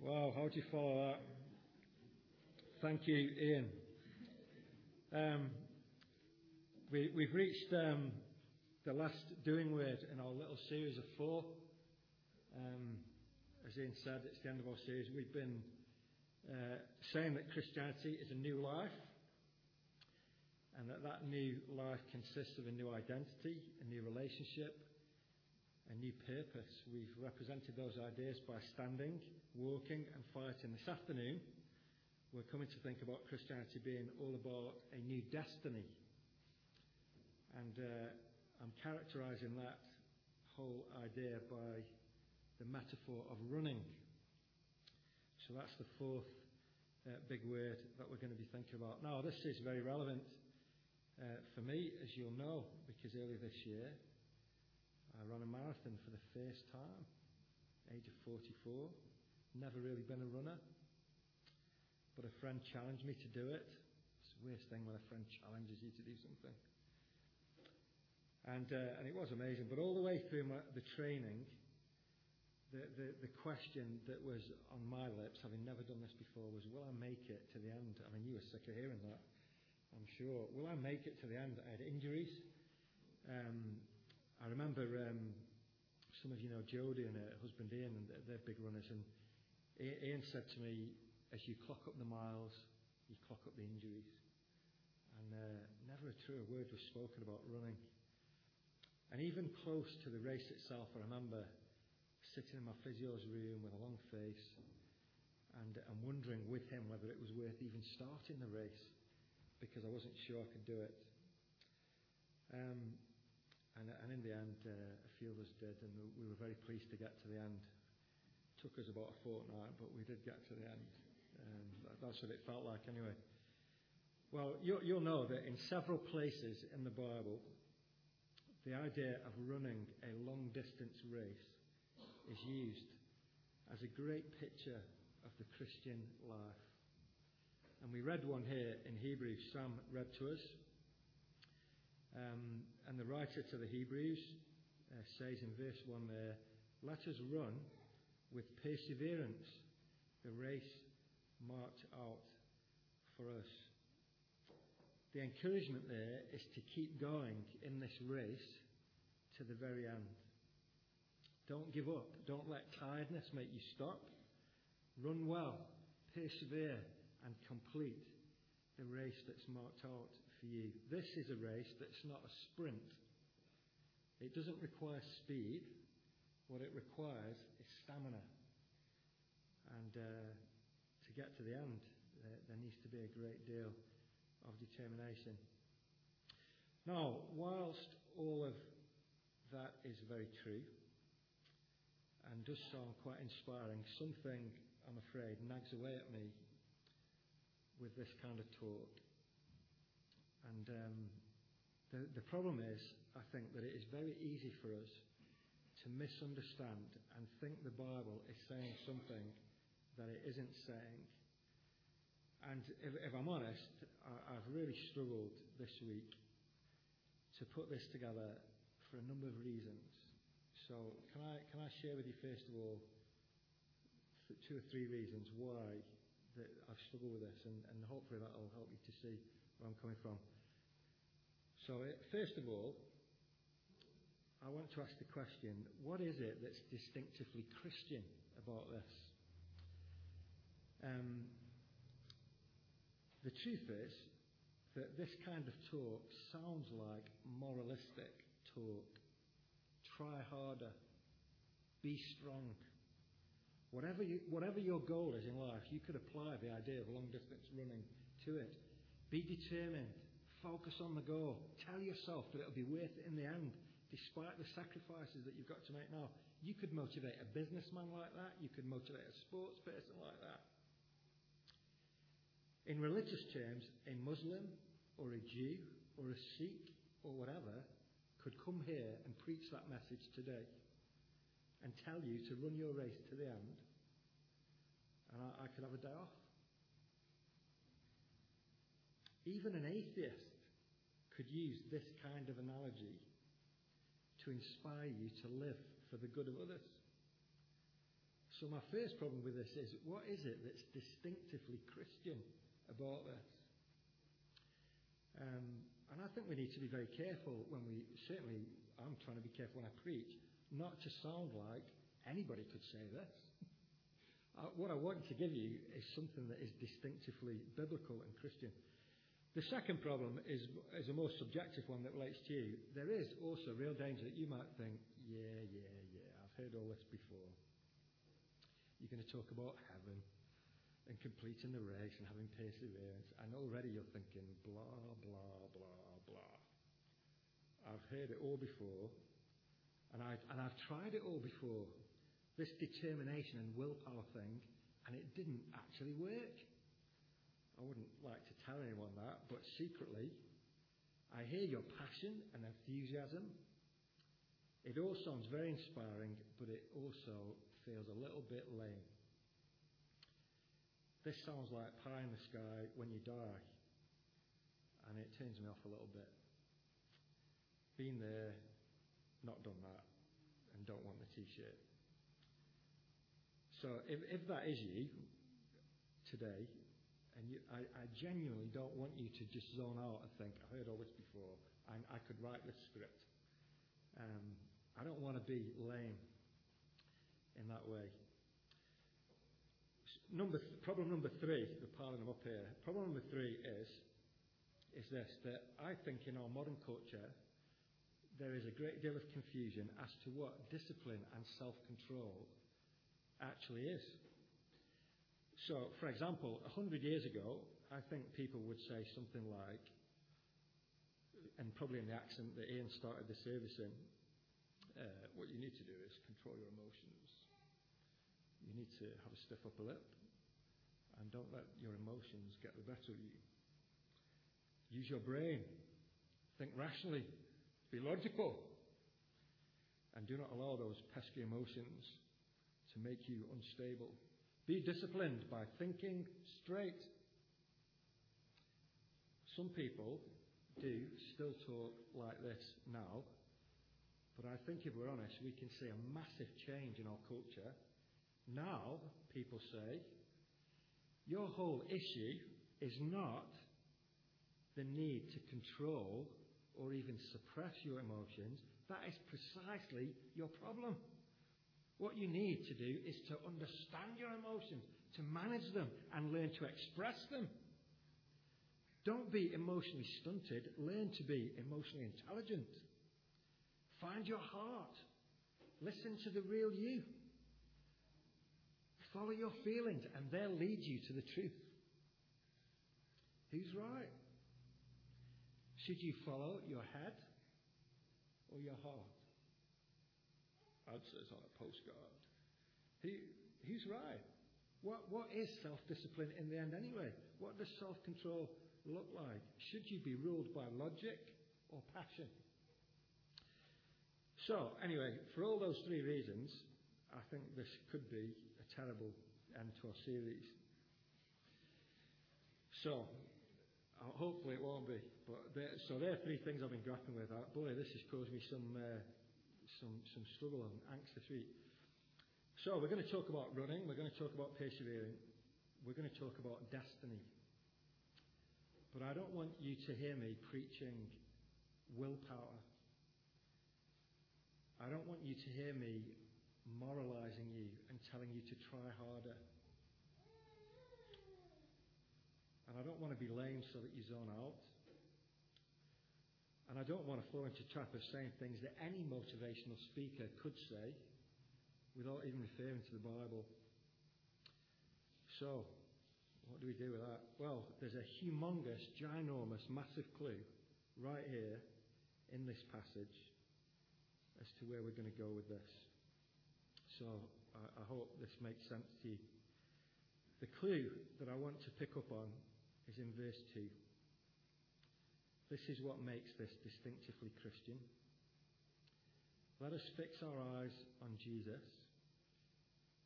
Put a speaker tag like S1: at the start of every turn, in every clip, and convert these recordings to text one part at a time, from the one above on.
S1: Wow, how do you follow that? Thank you, Ian. Um, we, we've reached um, the last doing word in our little series of four. Um, as Ian said, it's the end of our series. We've been uh, saying that Christianity is a new life, and that that new life consists of a new identity, a new relationship, a new purpose. We've represented those ideas by standing, walking, and fighting. This afternoon, we're coming to think about Christianity being all about a new destiny. And uh, I'm characterizing that whole idea by the metaphor of running. So that's the fourth uh, big word that we're going to be thinking about. Now, this is very relevant uh, for me, as you'll know, because earlier this year I ran a marathon for the first time, age of 44. Never really been a runner. But a friend challenged me to do it. It's the worst thing when a friend challenges you to do something. And, uh, and it was amazing. But all the way through my, the training, the, the, the question that was on my lips, having never done this before, was Will I make it to the end? I mean, you were sick of hearing that, I'm sure. Will I make it to the end? I had injuries. Um, I remember um, some of you know Jodie and her husband Ian, and they're big runners. And Ian said to me, as you clock up the miles, you clock up the injuries. And uh, never a true word was spoken about running. And even close to the race itself, I remember sitting in my physio's room with a long face and, and wondering with him whether it was worth even starting the race because I wasn't sure I could do it. Um, and, and in the end, uh, a few of us did, and we were very pleased to get to the end. It took us about a fortnight, but we did get to the end. Um, that's what it felt like, anyway. Well, you, you'll know that in several places in the Bible, the idea of running a long distance race is used as a great picture of the Christian life. And we read one here in Hebrews. Sam read to us. Um, and the writer to the Hebrews uh, says in verse 1 there, Let us run with perseverance the race marked out for us. The encouragement there is to keep going in this race to the very end. Don't give up. Don't let tiredness make you stop. Run well, persevere, and complete the race that's marked out for you. This is a race that's not a sprint. It doesn't require speed. What it requires is stamina. And uh, to get to the end, there, there needs to be a great deal of determination. Now, whilst all of that is very true and does sound quite inspiring, something, I'm afraid, nags away at me with this kind of talk. And um, the, the problem is, I think, that it is very easy for us to misunderstand and think the Bible is saying something that it isn't saying. And if, if I'm honest, I, I've really struggled this week to put this together for a number of reasons. So, can I, can I share with you, first of all, two or three reasons why I've struggled with this, and, and hopefully that will help you to see where I'm coming from. So, uh, first of all, I want to ask the question what is it that's distinctively Christian about this? Um, the truth is that this kind of talk sounds like moralistic talk. Try harder, be strong. Whatever, you, whatever your goal is in life, you could apply the idea of long distance running to it. Be determined. Focus on the goal. Tell yourself that it'll be worth it in the end, despite the sacrifices that you've got to make now. You could motivate a businessman like that. You could motivate a sports person like that. In religious terms, a Muslim or a Jew or a Sikh or whatever could come here and preach that message today and tell you to run your race to the end, and I, I could have a day off. Even an atheist could use this kind of analogy to inspire you to live for the good of others. So, my first problem with this is what is it that's distinctively Christian about this? Um, and I think we need to be very careful when we, certainly, I'm trying to be careful when I preach, not to sound like anybody could say this. uh, what I want to give you is something that is distinctively biblical and Christian. The second problem is, is a more subjective one that relates to you. There is also real danger that you might think, yeah, yeah, yeah, I've heard all this before. You're going to talk about heaven and completing the race and having perseverance, and already you're thinking, blah, blah, blah, blah. I've heard it all before, and I've, and I've tried it all before. This determination and willpower thing, and it didn't actually work. I wouldn't like to tell anyone that, but secretly, I hear your passion and enthusiasm. It all sounds very inspiring, but it also feels a little bit lame. This sounds like pie in the sky when you die, and it turns me off a little bit. Been there, not done that, and don't want the t shirt. So if, if that is you today, and you, I, I genuinely don't want you to just zone out and think, I've heard all this before, and I could write this script. Um, I don't want to be lame in that way. Number th- problem number three, the piling them up here. Problem number three is is this that I think in our modern culture there is a great deal of confusion as to what discipline and self-control actually is. So, for example, a hundred years ago, I think people would say something like, and probably in the accent that Ian started the service in, uh, what you need to do is control your emotions. You need to have a stiff upper lip and don't let your emotions get the better of you. Use your brain. Think rationally. Be logical. And do not allow those pesky emotions to make you unstable. Be disciplined by thinking straight. Some people do still talk like this now, but I think if we're honest, we can see a massive change in our culture now, people say, your whole issue is not the need to control or even suppress your emotions. That is precisely your problem. What you need to do is to understand your emotions, to manage them, and learn to express them. Don't be emotionally stunted, learn to be emotionally intelligent. Find your heart. Listen to the real you. Follow your feelings, and they'll lead you to the truth. Who's right? Should you follow your head or your heart? I'd say it's on a postcard. Who, who's right? What, what is self discipline in the end, anyway? What does self control look like? Should you be ruled by logic or passion? So, anyway, for all those three reasons, I think this could be a terrible end to our series. So, uh, hopefully it won't be. But so there are three things I've been grappling with. Uh, boy, this has caused me some uh, some some struggle and angst this week. So we're going to talk about running. We're going to talk about persevering. We're going to talk about destiny. But I don't want you to hear me preaching willpower. I don't want you to hear me moralizing you and telling you to try harder. And I don't want to be lame so that you zone out. And I don't want to fall into the trap of saying things that any motivational speaker could say without even referring to the Bible. So, what do we do with that? Well, there's a humongous, ginormous, massive clue right here in this passage as to where we're going to go with this. So I, I hope this makes sense to you. The clue that I want to pick up on is in verse 2. This is what makes this distinctively Christian. Let us fix our eyes on Jesus,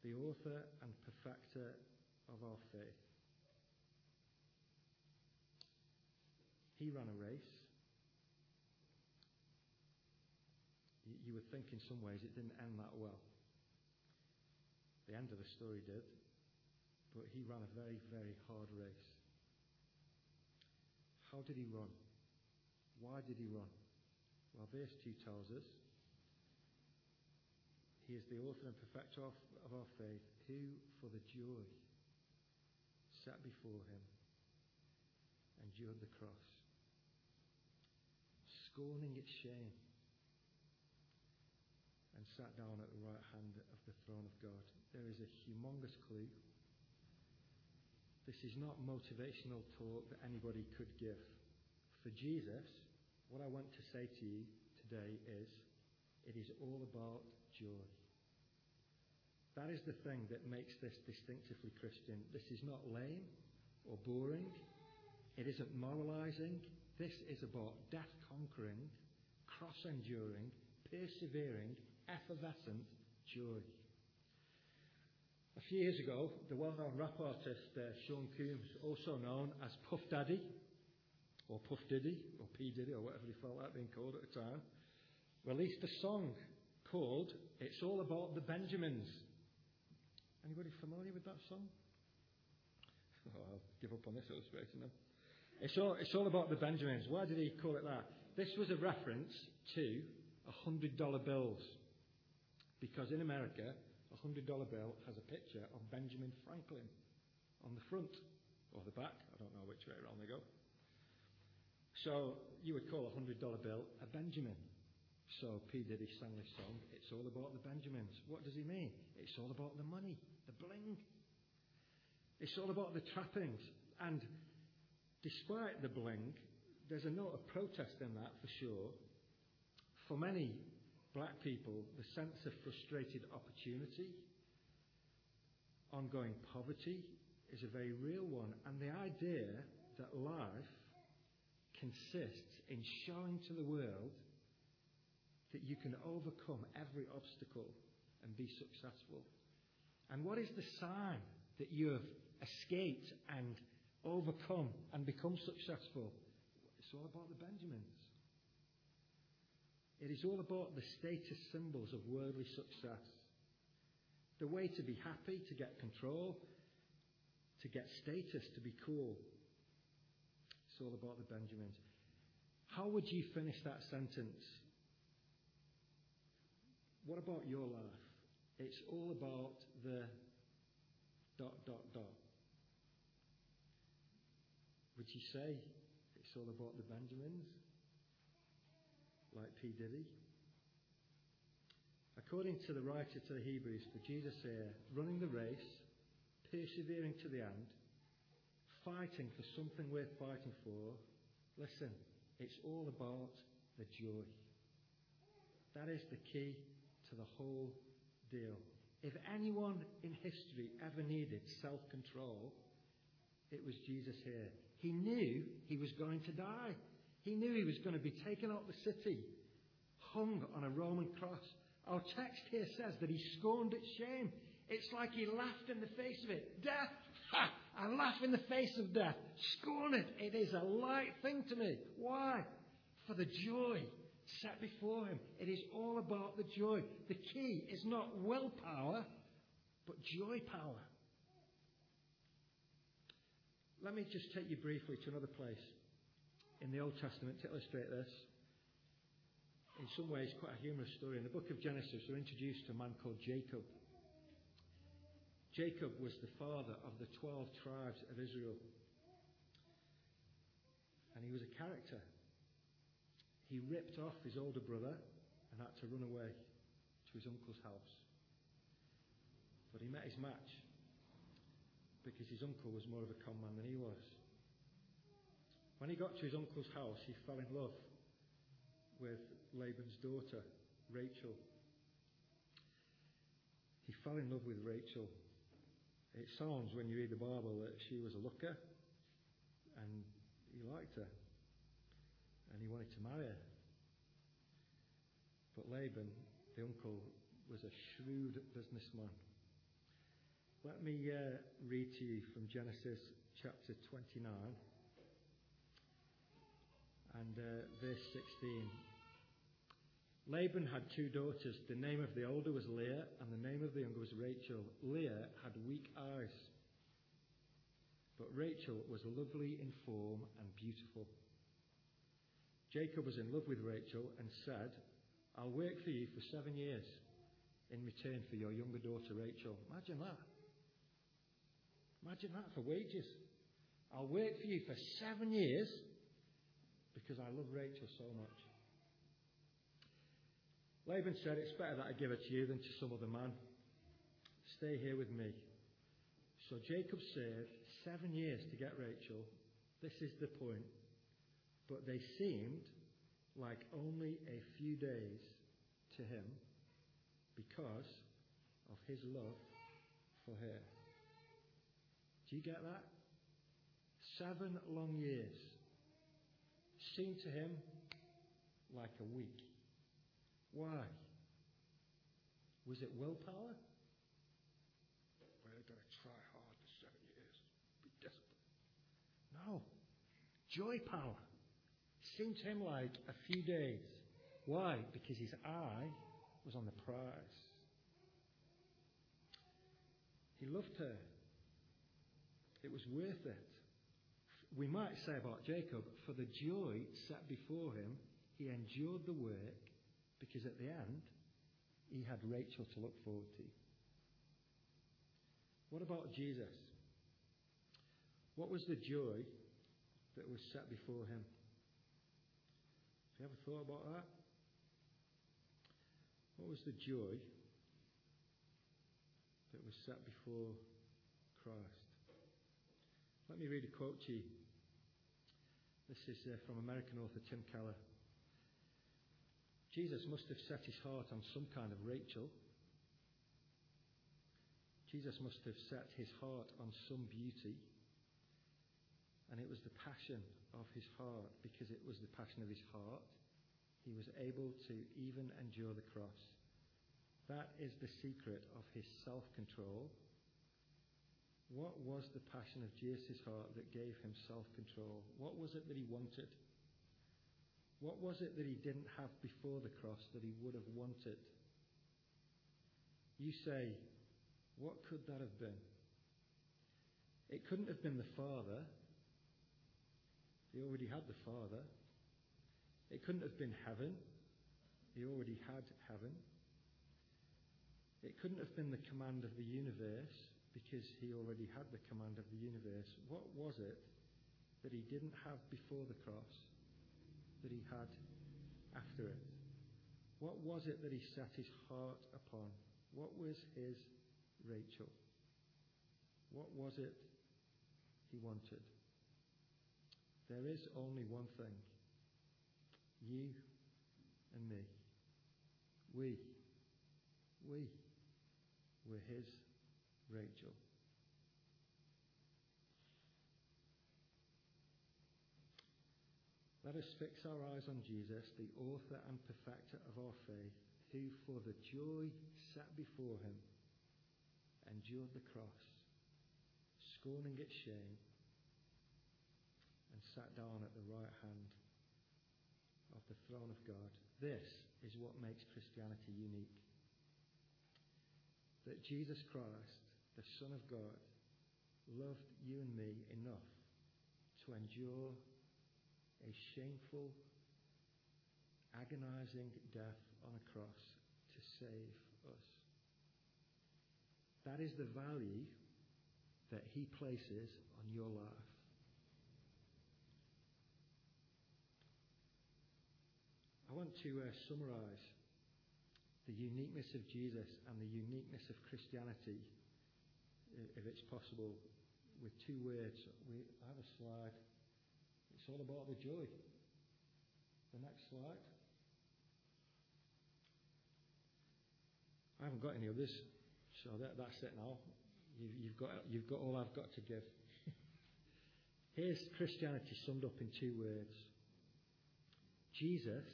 S1: the author and perfecter of our faith. He ran a race. You would think in some ways it didn't end that well. The end of the story did. But he ran a very, very hard race. How did he run? Why did he run? Well, verse 2 tells us he is the author and perfecter of, of our faith, who, for the joy set before him, endured the cross, scorning its shame, and sat down at the right hand of the throne of God. There is a humongous clue. This is not motivational talk that anybody could give. For Jesus, what I want to say to you today is it is all about joy. That is the thing that makes this distinctively Christian. This is not lame or boring. It isn't moralizing. This is about death conquering, cross enduring, persevering, effervescent joy. A few years ago, the well known rap artist uh, Sean Combs, also known as Puff Daddy, or Puff Diddy, or P Diddy, or whatever he felt like being called at the time, released a song called It's All About the Benjamins. Anybody familiar with that song? Oh, I'll give up on this illustration then. It's all, it's all about the Benjamins. Why did he call it that? This was a reference to $100 bills. Because in America, a $100 bill has a picture of Benjamin Franklin on the front or the back. I don't know which way around they go. So you would call a $100 bill a Benjamin. So P. Diddy sang this song, It's All About the Benjamins. What does he mean? It's all about the money, the bling. It's all about the trappings. And despite the bling, there's a note of protest in that for sure. For many black people, the sense of frustrated opportunity, ongoing poverty is a very real one. And the idea that life consists in showing to the world that you can overcome every obstacle and be successful. And what is the sign that you have escaped and overcome and become successful. It's all about the Benjamins. It is all about the status symbols of worldly success. The way to be happy, to get control, to get status, to be cool. All about the Benjamins. How would you finish that sentence? What about your life? It's all about the dot, dot, dot. Would you say it's all about the Benjamins? Like P. Diddy? According to the writer to the Hebrews, for Jesus here, running the race, persevering to the end, fighting for something worth fighting for, listen, it's all about the joy. That is the key to the whole deal. If anyone in history ever needed self control, it was Jesus here. He knew he was going to die. He knew he was going to be taken out of the city, hung on a Roman cross. Our text here says that he scorned its shame. It's like he laughed in the face of it. Death! Ha! I laugh in the face of death. Scorn it. It is a light thing to me. Why? For the joy set before him. It is all about the joy. The key is not willpower, but joy power. Let me just take you briefly to another place in the Old Testament to illustrate this. In some ways, quite a humorous story. In the book of Genesis, we're introduced to a man called Jacob. Jacob was the father of the 12 tribes of Israel. And he was a character. He ripped off his older brother and had to run away to his uncle's house. But he met his match because his uncle was more of a con man than he was. When he got to his uncle's house, he fell in love with Laban's daughter, Rachel. He fell in love with Rachel. It sounds, when you read the Bible, that she was a looker and he liked her and he wanted to marry her. But Laban, the uncle, was a shrewd businessman. Let me uh, read to you from Genesis chapter 29 and uh, verse 16. Laban had two daughters. The name of the older was Leah, and the name of the younger was Rachel. Leah had weak eyes, but Rachel was lovely in form and beautiful. Jacob was in love with Rachel and said, I'll work for you for seven years in return for your younger daughter Rachel. Imagine that. Imagine that for wages. I'll work for you for seven years because I love Rachel so much. Laban said, It's better that I give her to you than to some other man. Stay here with me. So Jacob served seven years to get Rachel. This is the point. But they seemed like only a few days to him because of his love for her. Do you get that? Seven long years seemed to him like a week. Why? Was it willpower? We're going to try hard for seven years. Be disciplined. No. Joy power. Seemed to him like a few days. Why? Because his eye was on the prize. He loved her. It was worth it. We might say about Jacob, for the joy set before him, he endured the work because at the end, he had Rachel to look forward to. What about Jesus? What was the joy that was set before him? Have you ever thought about that? What was the joy that was set before Christ? Let me read a quote to you. This is uh, from American author Tim Keller. Jesus must have set his heart on some kind of Rachel. Jesus must have set his heart on some beauty. And it was the passion of his heart, because it was the passion of his heart, he was able to even endure the cross. That is the secret of his self control. What was the passion of Jesus' heart that gave him self control? What was it that he wanted? What was it that he didn't have before the cross that he would have wanted? You say, what could that have been? It couldn't have been the Father. He already had the Father. It couldn't have been heaven. He already had heaven. It couldn't have been the command of the universe because he already had the command of the universe. What was it that he didn't have before the cross that he had after it? What was it that he set his heart upon? What was his Rachel? What was it he wanted? There is only one thing you and me. We, we were his Rachel. Let us fix our eyes on Jesus, the author and perfecter of our faith, who for the joy set before him endured the cross, scorning its shame, and sat down at the right hand of the throne of God. This is what makes Christianity unique. That Jesus Christ, the Son of God, loved you and me enough to endure a shameful, agonizing death on a cross to save us. That is the value that he places on your life. I want to uh, summarize the uniqueness of Jesus and the uniqueness of Christianity, if it's possible, with two words. We I have a slide. It's all about the joy. The next slide. I haven't got any of this, so that, that's it now. You, you've, got, you've got all I've got to give. Here's Christianity summed up in two words Jesus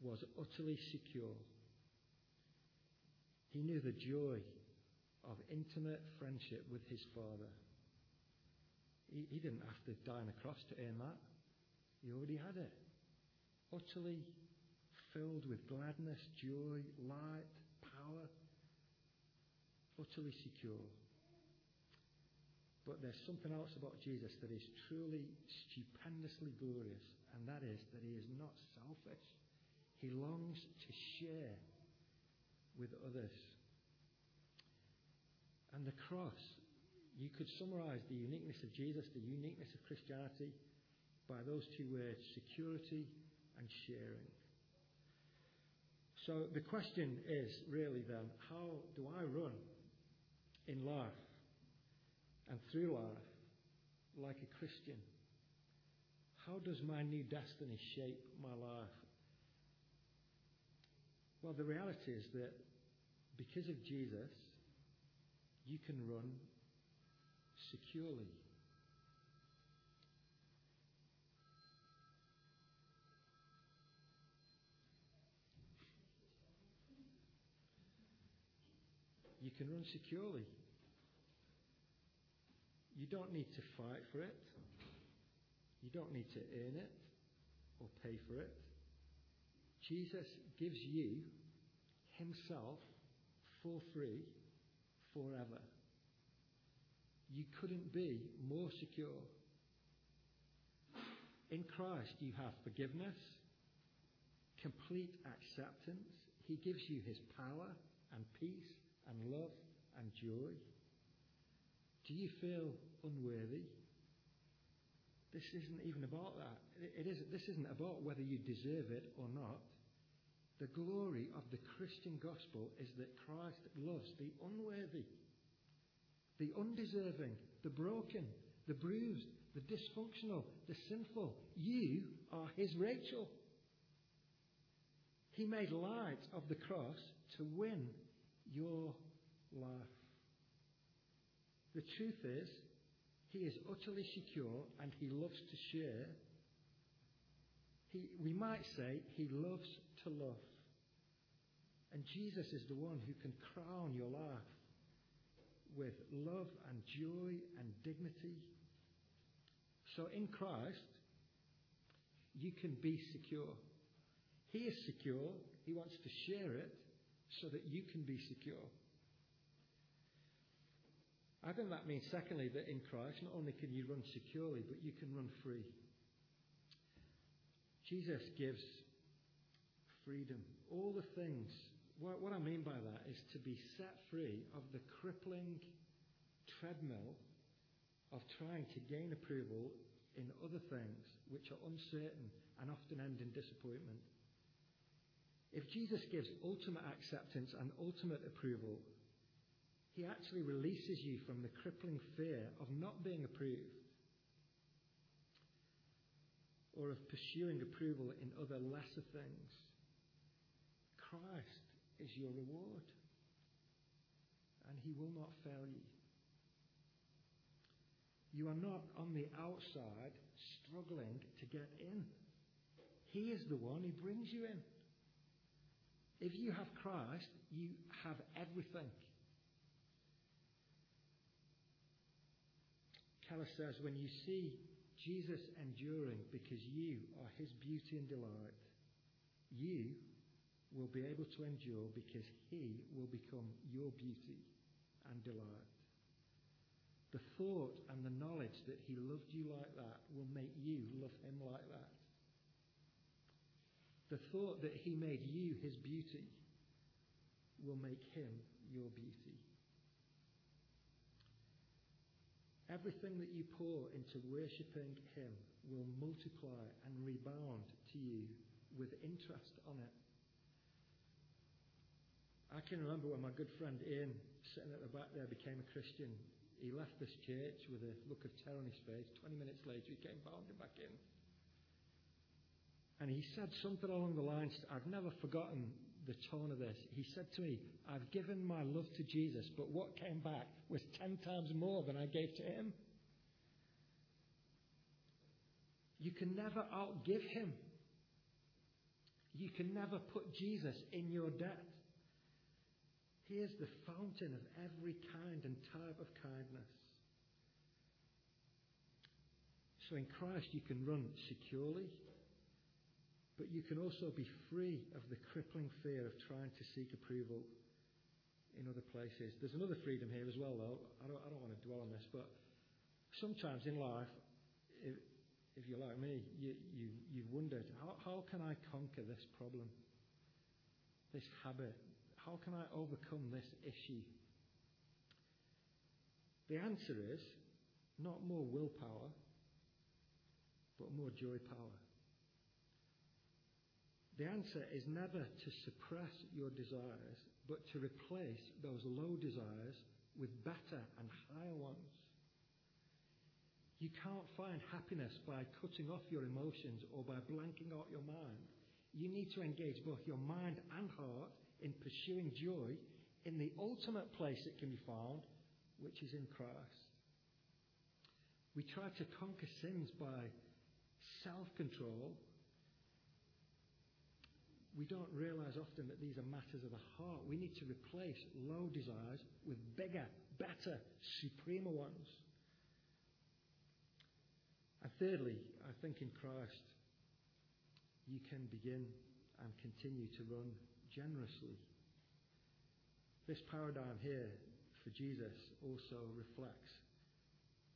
S1: was utterly secure. He knew the joy of intimate friendship with his Father. He, he didn't have to die on a cross to earn that. He already had it. Utterly filled with gladness, joy, light, power, utterly secure. But there's something else about Jesus that is truly stupendously glorious, and that is that he is not selfish. He longs to share with others. And the cross, you could summarize the uniqueness of Jesus, the uniqueness of Christianity, by those two words security and sharing. So the question is really then how do I run in life and through life like a Christian? How does my new destiny shape my life? Well, the reality is that because of Jesus, you can run securely. You can run securely. You don't need to fight for it. You don't need to earn it or pay for it. Jesus gives you Himself for free forever. You couldn't be more secure. In Christ, you have forgiveness, complete acceptance. He gives you His power and peace and love and joy. Do you feel unworthy? This isn't even about that. It isn't, this isn't about whether you deserve it or not. The glory of the Christian gospel is that Christ loves the unworthy, the undeserving, the broken, the bruised, the dysfunctional, the sinful. You are his Rachel. He made light of the cross to win your life. The truth is, he is utterly secure and he loves to share. He, we might say he loves to love. And Jesus is the one who can crown your life with love and joy and dignity. So in Christ, you can be secure. He is secure. He wants to share it so that you can be secure. I think that means, secondly, that in Christ, not only can you run securely, but you can run free. Jesus gives freedom. All the things. What, what I mean by that is to be set free of the crippling treadmill of trying to gain approval in other things which are uncertain and often end in disappointment. If Jesus gives ultimate acceptance and ultimate approval, he actually releases you from the crippling fear of not being approved or of pursuing approval in other lesser things. Christ is your reward, and He will not fail you. You are not on the outside struggling to get in. He is the one who brings you in. If you have Christ, you have everything. Keller says, when you see Jesus enduring because you are his beauty and delight, you will be able to endure because he will become your beauty and delight. The thought and the knowledge that he loved you like that will make you love him like that. The thought that he made you his beauty will make him your beauty. Everything that you pour into worshipping Him will multiply and rebound to you with interest on it. I can remember when my good friend Ian, sitting at the back there, became a Christian. He left this church with a look of terror on his face. Twenty minutes later, he came bounding back in. And he said something along the lines, I've never forgotten the tone of this. He said to me, I've given my love to Jesus, but what came back was ten times more than I gave to him. You can never outgive him. You can never put Jesus in your debt. He is the fountain of every kind and type of kindness. So in Christ, you can run securely but you can also be free of the crippling fear of trying to seek approval in other places. There's another freedom here as well, though. I don't, I don't want to dwell on this, but sometimes in life, if, if you're like me, you, you, you've wondered, how, how can I conquer this problem, this habit? How can I overcome this issue? The answer is not more willpower, but more joy power. The answer is never to suppress your desires, but to replace those low desires with better and higher ones. You can't find happiness by cutting off your emotions or by blanking out your mind. You need to engage both your mind and heart in pursuing joy in the ultimate place it can be found, which is in Christ. We try to conquer sins by self control. We don't realize often that these are matters of the heart. We need to replace low desires with bigger, better, supremer ones. And thirdly, I think in Christ, you can begin and continue to run generously. This paradigm here for Jesus also reflects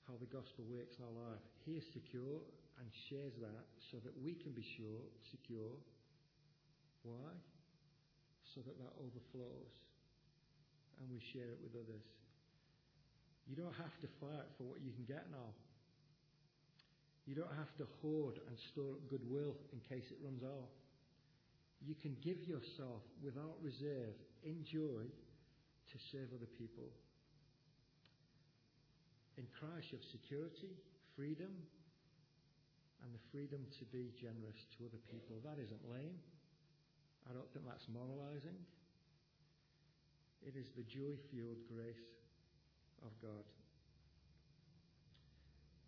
S1: how the gospel works in our life. He is secure and shares that so that we can be sure, secure. Why? So that that overflows and we share it with others. You don't have to fight for what you can get now. You don't have to hoard and store up goodwill in case it runs out. You can give yourself without reserve in joy to serve other people. In Christ, you have security, freedom, and the freedom to be generous to other people. That isn't lame. I don't think that's moralizing. It is the joy fueled grace of God.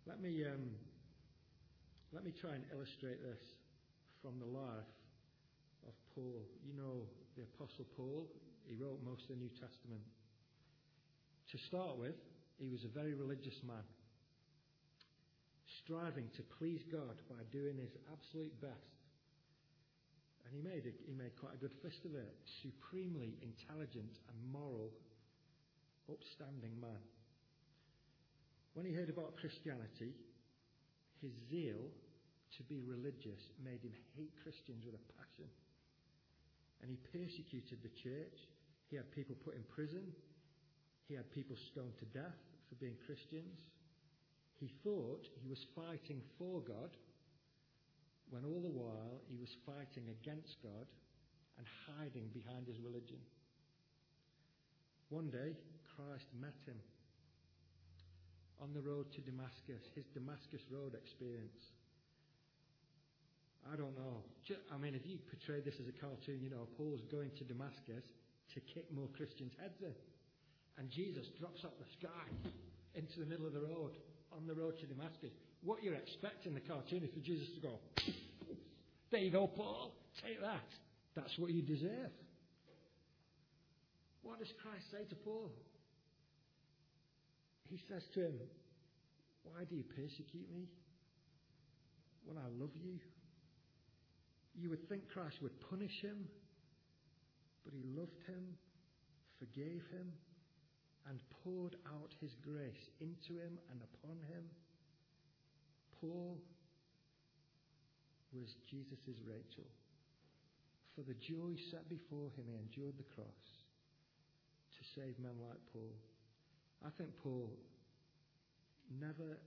S1: Let me um, let me try and illustrate this from the life Paul. You know the Apostle Paul, he wrote most of the New Testament. To start with, he was a very religious man, striving to please God by doing his absolute best. And he made, a, he made quite a good fist of it. Supremely intelligent and moral, upstanding man. When he heard about Christianity, his zeal to be religious made him hate Christians with a passion. And he persecuted the church. He had people put in prison. He had people stoned to death for being Christians. He thought he was fighting for God when all the while he was fighting against God and hiding behind his religion. One day, Christ met him on the road to Damascus, his Damascus Road experience. I don't know. I mean, if you portray this as a cartoon, you know, Paul's going to Damascus to kick more Christians' heads in. And Jesus drops out the sky into the middle of the road, on the road to Damascus. What you're expecting the cartoon is for Jesus to go, there you go, Paul, take that. That's what you deserve. What does Christ say to Paul? he says to him, Why do you persecute me when I love you? You would think Christ would punish him, but he loved him, forgave him, and poured out his grace into him and upon him. Paul was Jesus' Rachel. For the joy set before him, he endured the cross to save men like Paul. I think Paul never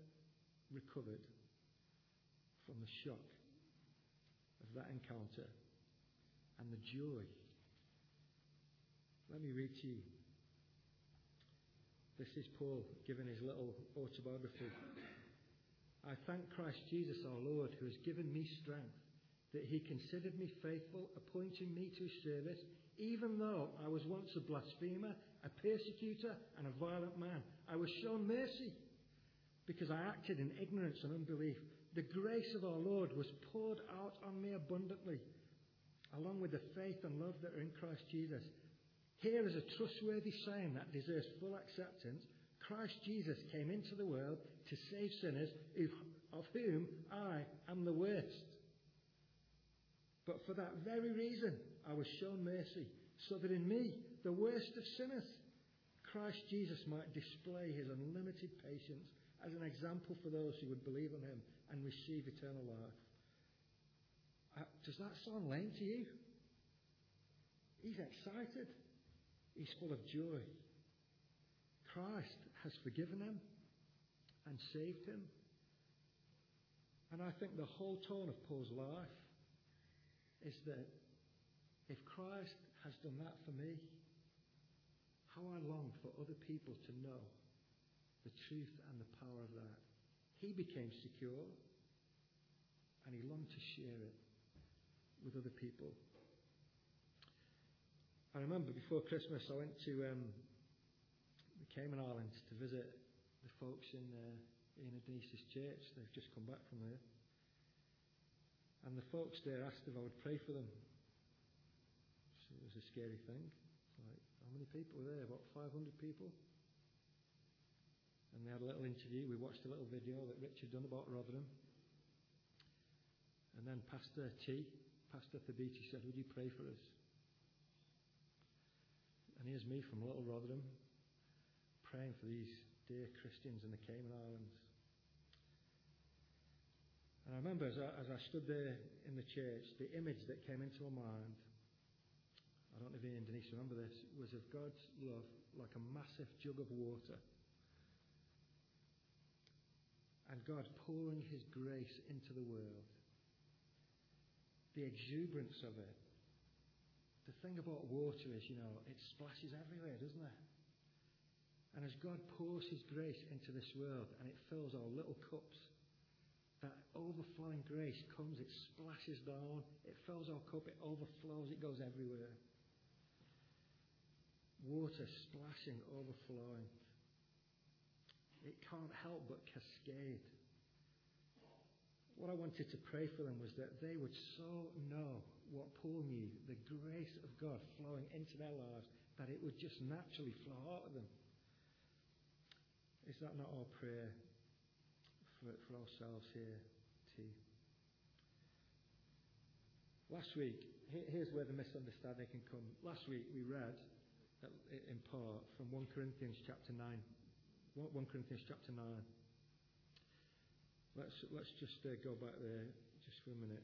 S1: recovered from the shock of that encounter and the joy. Let me read to you. This is Paul giving his little autobiography. I thank Christ Jesus our Lord who has given me strength, that he considered me faithful, appointing me to his service, even though I was once a blasphemer a persecutor and a violent man. I was shown mercy because I acted in ignorance and unbelief. The grace of our Lord was poured out on me abundantly, along with the faith and love that are in Christ Jesus. Here is a trustworthy saying that deserves full acceptance. Christ Jesus came into the world to save sinners, of whom I am the worst. But for that very reason, I was shown mercy, so that in me, the worst of sinners, Christ Jesus might display his unlimited patience as an example for those who would believe on him and receive eternal life. Uh, does that sound lame to you? He's excited. He's full of joy. Christ has forgiven him and saved him. And I think the whole tone of Paul's life is that if Christ has done that for me, how I long for other people to know the truth and the power of that. He became secure and he longed to share it with other people. I remember before Christmas I went to um, the Cayman Islands to visit the folks in uh, Ian and Denise's church. They've just come back from there. And the folks there asked if I would pray for them. So it was a scary thing. Like, how many people were there? About 500 people. And they had a little interview. We watched a little video that Richard done about Rotherham. And then Pastor T, Pastor Thabiti said, Would you pray for us? And here's me from Little Rotherham praying for these dear Christians in the Cayman Islands. And I remember as I, as I stood there in the church, the image that came into my mind, I don't know if Ian and Denise remember this, was of God's love like a massive jug of water. And God pouring His grace into the world. The exuberance of it the thing about water is, you know, it splashes everywhere, doesn't it? And as God pours His grace into this world and it fills our little cups, that overflowing grace comes, it splashes down, it fills our cup, it overflows, it goes everywhere. Water splashing, overflowing. It can't help but cascade. What I wanted to pray for them was that they would so know what Paul knew, the grace of God flowing into their lives, that it would just naturally flow out of them. Is that not our prayer for, for ourselves here too? Last week, here's where the misunderstanding can come. Last week we read uh, in part from 1 Corinthians chapter 9. 1 Corinthians chapter 9. Let's, let's just uh, go back there just for a minute.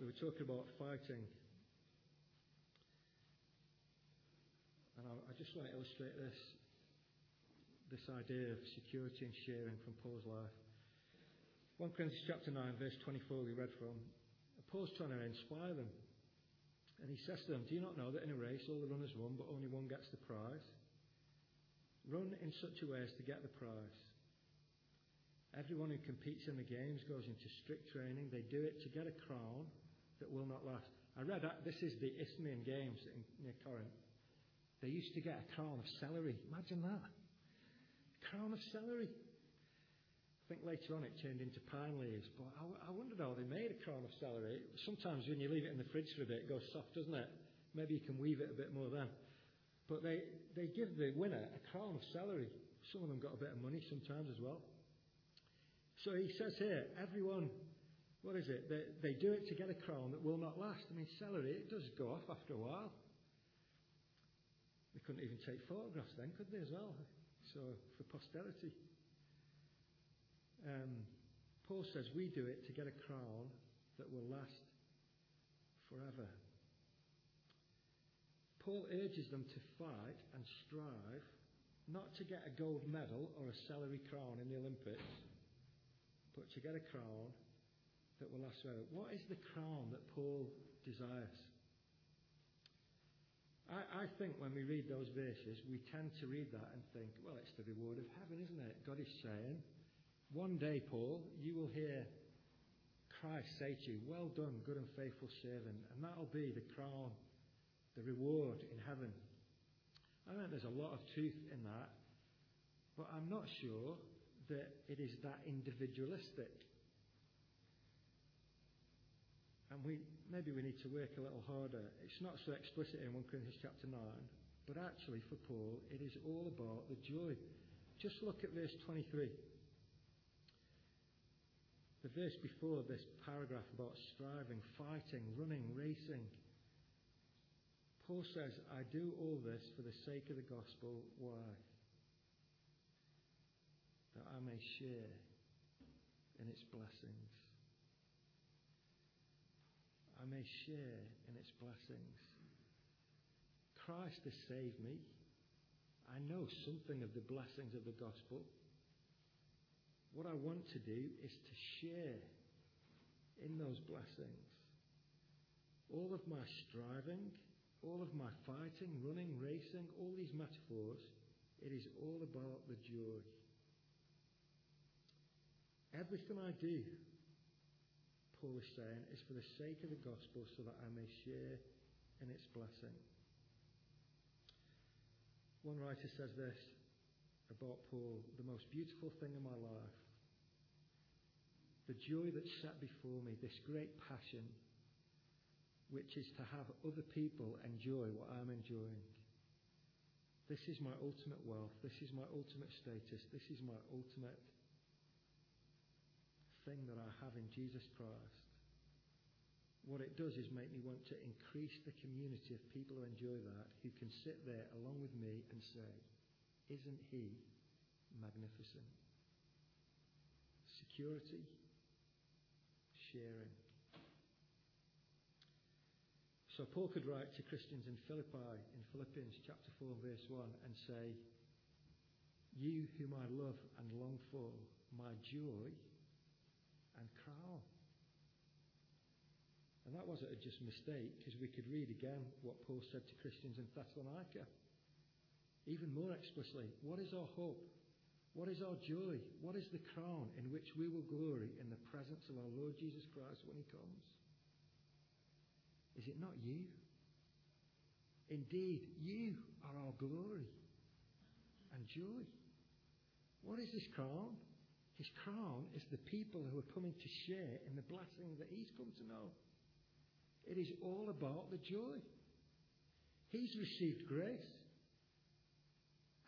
S1: We were talking about fighting. And I, I just want to illustrate this, this idea of security and sharing from Paul's life. 1 Corinthians chapter 9, verse 24, we read from. Paul's trying to inspire them. And he says to them, Do you not know that in a race all the runners run, but only one gets the prize? Run in such a way as to get the prize. Everyone who competes in the games goes into strict training. They do it to get a crown that will not last. I read that this is the Isthmian Games in, near Corinth. They used to get a crown of celery. Imagine that. A crown of celery. I think later on it turned into pine leaves, but I, I wondered how they made a crown of celery. Sometimes when you leave it in the fridge for a bit, it goes soft, doesn't it? Maybe you can weave it a bit more then. But they, they give the winner a crown of celery. Some of them got a bit of money sometimes as well. So he says here, everyone what is it? They, they do it to get a crown that will not last. I mean, celery, it does go off after a while. They couldn't even take photographs then, could they, as well? So, for posterity. Um, Paul says we do it to get a crown that will last forever. Paul urges them to fight and strive not to get a gold medal or a celery crown in the Olympics, but to get a crown that will last forever. What is the crown that Paul desires? I, I think when we read those verses, we tend to read that and think, well, it's the reward of heaven, isn't it? God is saying, one day, Paul, you will hear Christ say to you, Well done, good and faithful servant. And that'll be the crown, the reward in heaven. I think there's a lot of truth in that, but I'm not sure that it is that individualistic. And we, maybe we need to work a little harder. It's not so explicit in 1 Corinthians chapter 9, but actually for Paul, it is all about the joy. Just look at verse 23. The verse before this paragraph about striving, fighting, running, racing. Paul says, I do all this for the sake of the gospel. Why? That I may share in its blessings. I may share in its blessings. Christ has saved me. I know something of the blessings of the gospel. What I want to do is to share in those blessings. All of my striving, all of my fighting, running, racing, all these metaphors, it is all about the joy. Everything I do, Paul is saying, is for the sake of the gospel so that I may share in its blessing. One writer says this about Paul the most beautiful thing in my life, the joy that's set before me, this great passion, which is to have other people enjoy what I'm enjoying. This is my ultimate wealth. This is my ultimate status. This is my ultimate thing that I have in Jesus Christ. What it does is make me want to increase the community of people who enjoy that, who can sit there along with me and say, Isn't he magnificent? Security, sharing. So Paul could write to Christians in Philippi, in Philippians chapter 4, verse 1, and say, You whom I love and long for, my joy and crown. And that wasn't just a mistake, because we could read again what Paul said to Christians in Thessalonica. Even more explicitly, what is our hope? What is our joy? What is the crown in which we will glory in the presence of our Lord Jesus Christ when he comes? Is it not you? Indeed, you are our glory and joy. What is his crown? His crown is the people who are coming to share in the blessing that he's come to know. It is all about the joy. He's received grace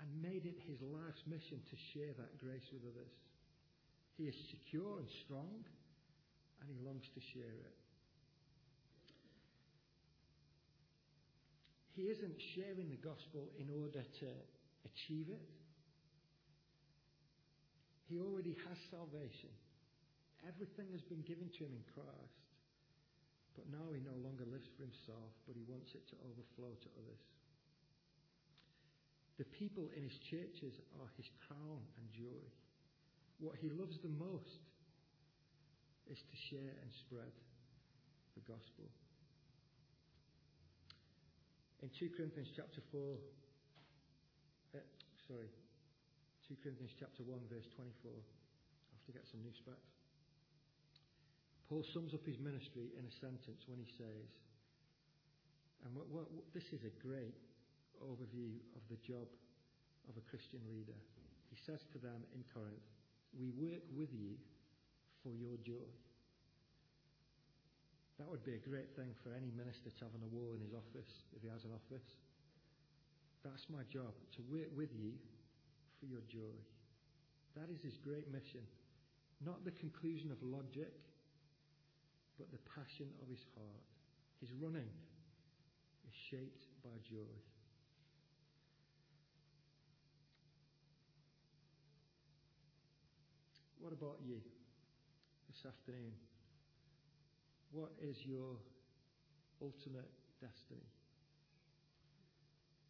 S1: and made it his life's mission to share that grace with others. He is secure and strong, and he longs to share it. He isn't sharing the gospel in order to achieve it. He already has salvation. Everything has been given to him in Christ. But now he no longer lives for himself, but he wants it to overflow to others. The people in his churches are his crown and joy. What he loves the most is to share and spread the gospel. In 2 Corinthians chapter 4, uh, sorry, 2 Corinthians chapter 1, verse 24. I have to get some new specs. Paul sums up his ministry in a sentence when he says, and what, what, what, this is a great overview of the job of a Christian leader. He says to them in Corinth, We work with you for your joy. That would be a great thing for any minister to have on a wall in his office, if he has an office. That's my job, to work with you for your joy. That is his great mission. Not the conclusion of logic, but the passion of his heart. His running is shaped by joy. What about you this afternoon? What is your ultimate destiny?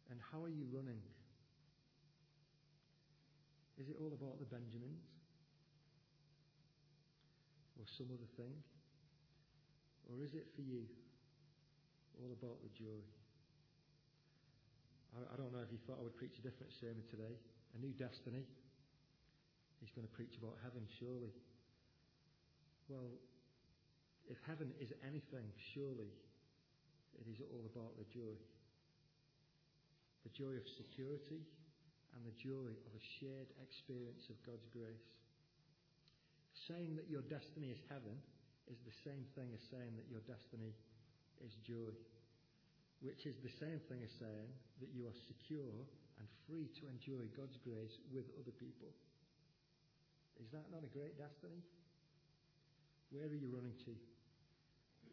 S1: And how are you running? Is it all about the Benjamins? Or some other thing? Or is it for you all about the joy? I, I don't know if you thought I would preach a different sermon today. A new destiny. He's going to preach about heaven, surely. Well, if heaven is anything, surely it is all about the joy. The joy of security and the joy of a shared experience of God's grace. Saying that your destiny is heaven is the same thing as saying that your destiny is joy, which is the same thing as saying that you are secure and free to enjoy God's grace with other people. Is that not a great destiny? Where are you running to?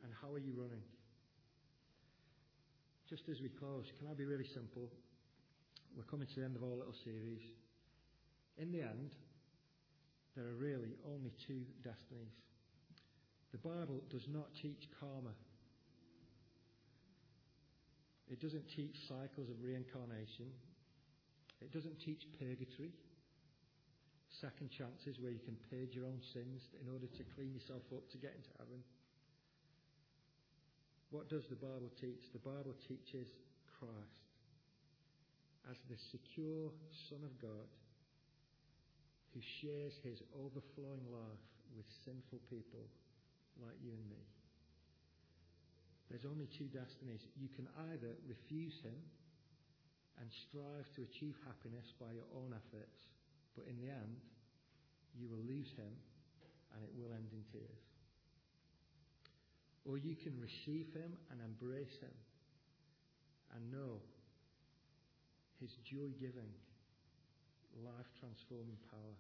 S1: And how are you running? Just as we close, can I be really simple? We're coming to the end of our little series. In the end, there are really only two destinies. The Bible does not teach karma. It doesn't teach cycles of reincarnation. It doesn't teach purgatory, second chances where you can purge your own sins in order to clean yourself up to get into heaven. What does the Bible teach? The Bible teaches Christ as the secure Son of God who shares his overflowing life with sinful people like you and me. There's only two destinies. You can either refuse him and strive to achieve happiness by your own efforts, but in the end, you will lose him and it will end in tears. Or you can receive him and embrace him and know his joy giving, life transforming power.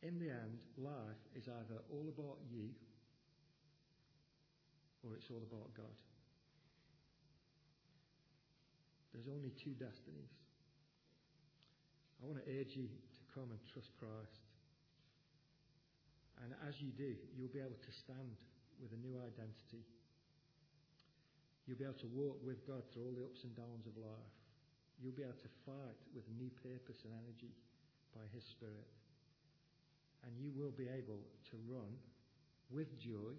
S1: In the end, life is either all about you or it's all about God. There's only two destinies. I want to urge you come and trust Christ. And as you do, you'll be able to stand with a new identity. You'll be able to walk with God through all the ups and downs of life. You'll be able to fight with new purpose and energy by His Spirit. And you will be able to run with joy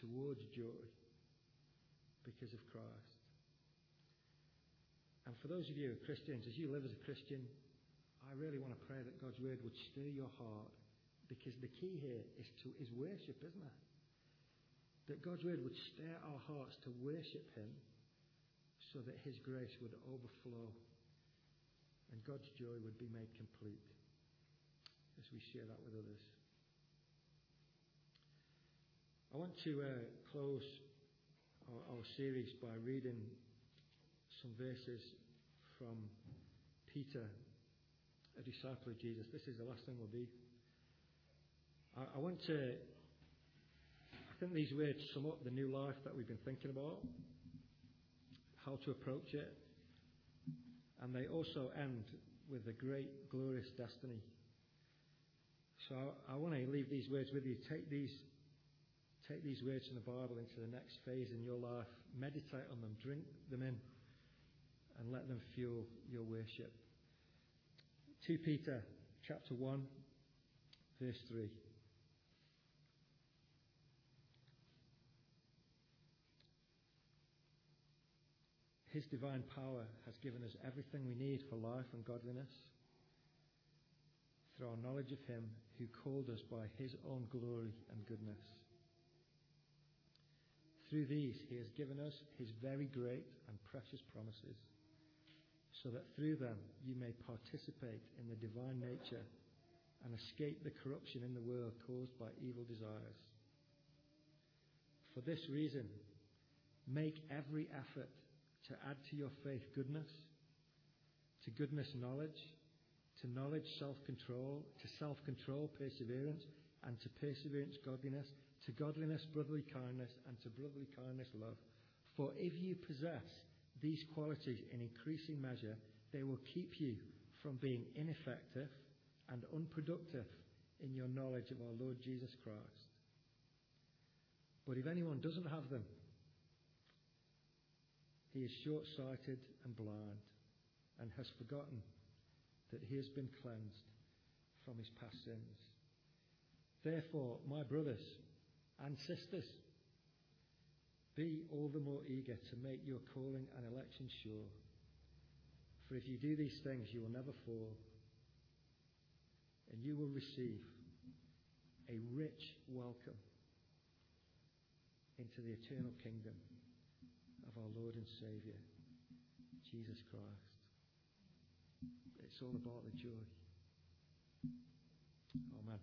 S1: towards joy because of Christ. And for those of you who are Christians, as you live as a Christian, I really want to pray that God's word would stir your heart because the key here is to is worship, isn't it? That God's word would stir our hearts to worship him so that his grace would overflow and God's joy would be made complete as we share that with others. I want to uh, close our, our series by reading some verses from Peter, a disciple of Jesus. This is the last thing we'll be. I, I want to, I think these words sum up the new life that we've been thinking about, how to approach it, and they also end with a great, glorious destiny. So I, I want to leave these words with you. Take these take these words from the Bible into the next phase in your life. Meditate on them. Drink them in and let them fuel your worship. 2 Peter chapter 1 verse 3. His divine power has given us everything we need for life and godliness through our knowledge of Him who called us by His own glory and goodness. Through these, He has given us His very great and precious promises so that through them you may participate in the divine nature and escape the corruption in the world caused by evil desires. For this reason, make every effort to add to your faith goodness, to goodness knowledge, to knowledge self control, to self control perseverance, and to perseverance godliness, to godliness brotherly kindness, and to brotherly kindness love. For if you possess these qualities in increasing measure, they will keep you from being ineffective and unproductive in your knowledge of our Lord Jesus Christ. But if anyone doesn't have them, he is short sighted and blind and has forgotten that he has been cleansed from his past sins. Therefore, my brothers and sisters, be all the more eager to make your calling and election sure. For if you do these things, you will never fall, and you will receive a rich welcome into the eternal kingdom of our Lord and Saviour, Jesus Christ. It's all about the joy. Amen.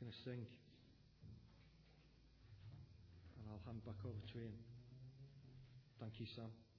S1: We're going to sing hand back over to Ian. Thank you, Sam.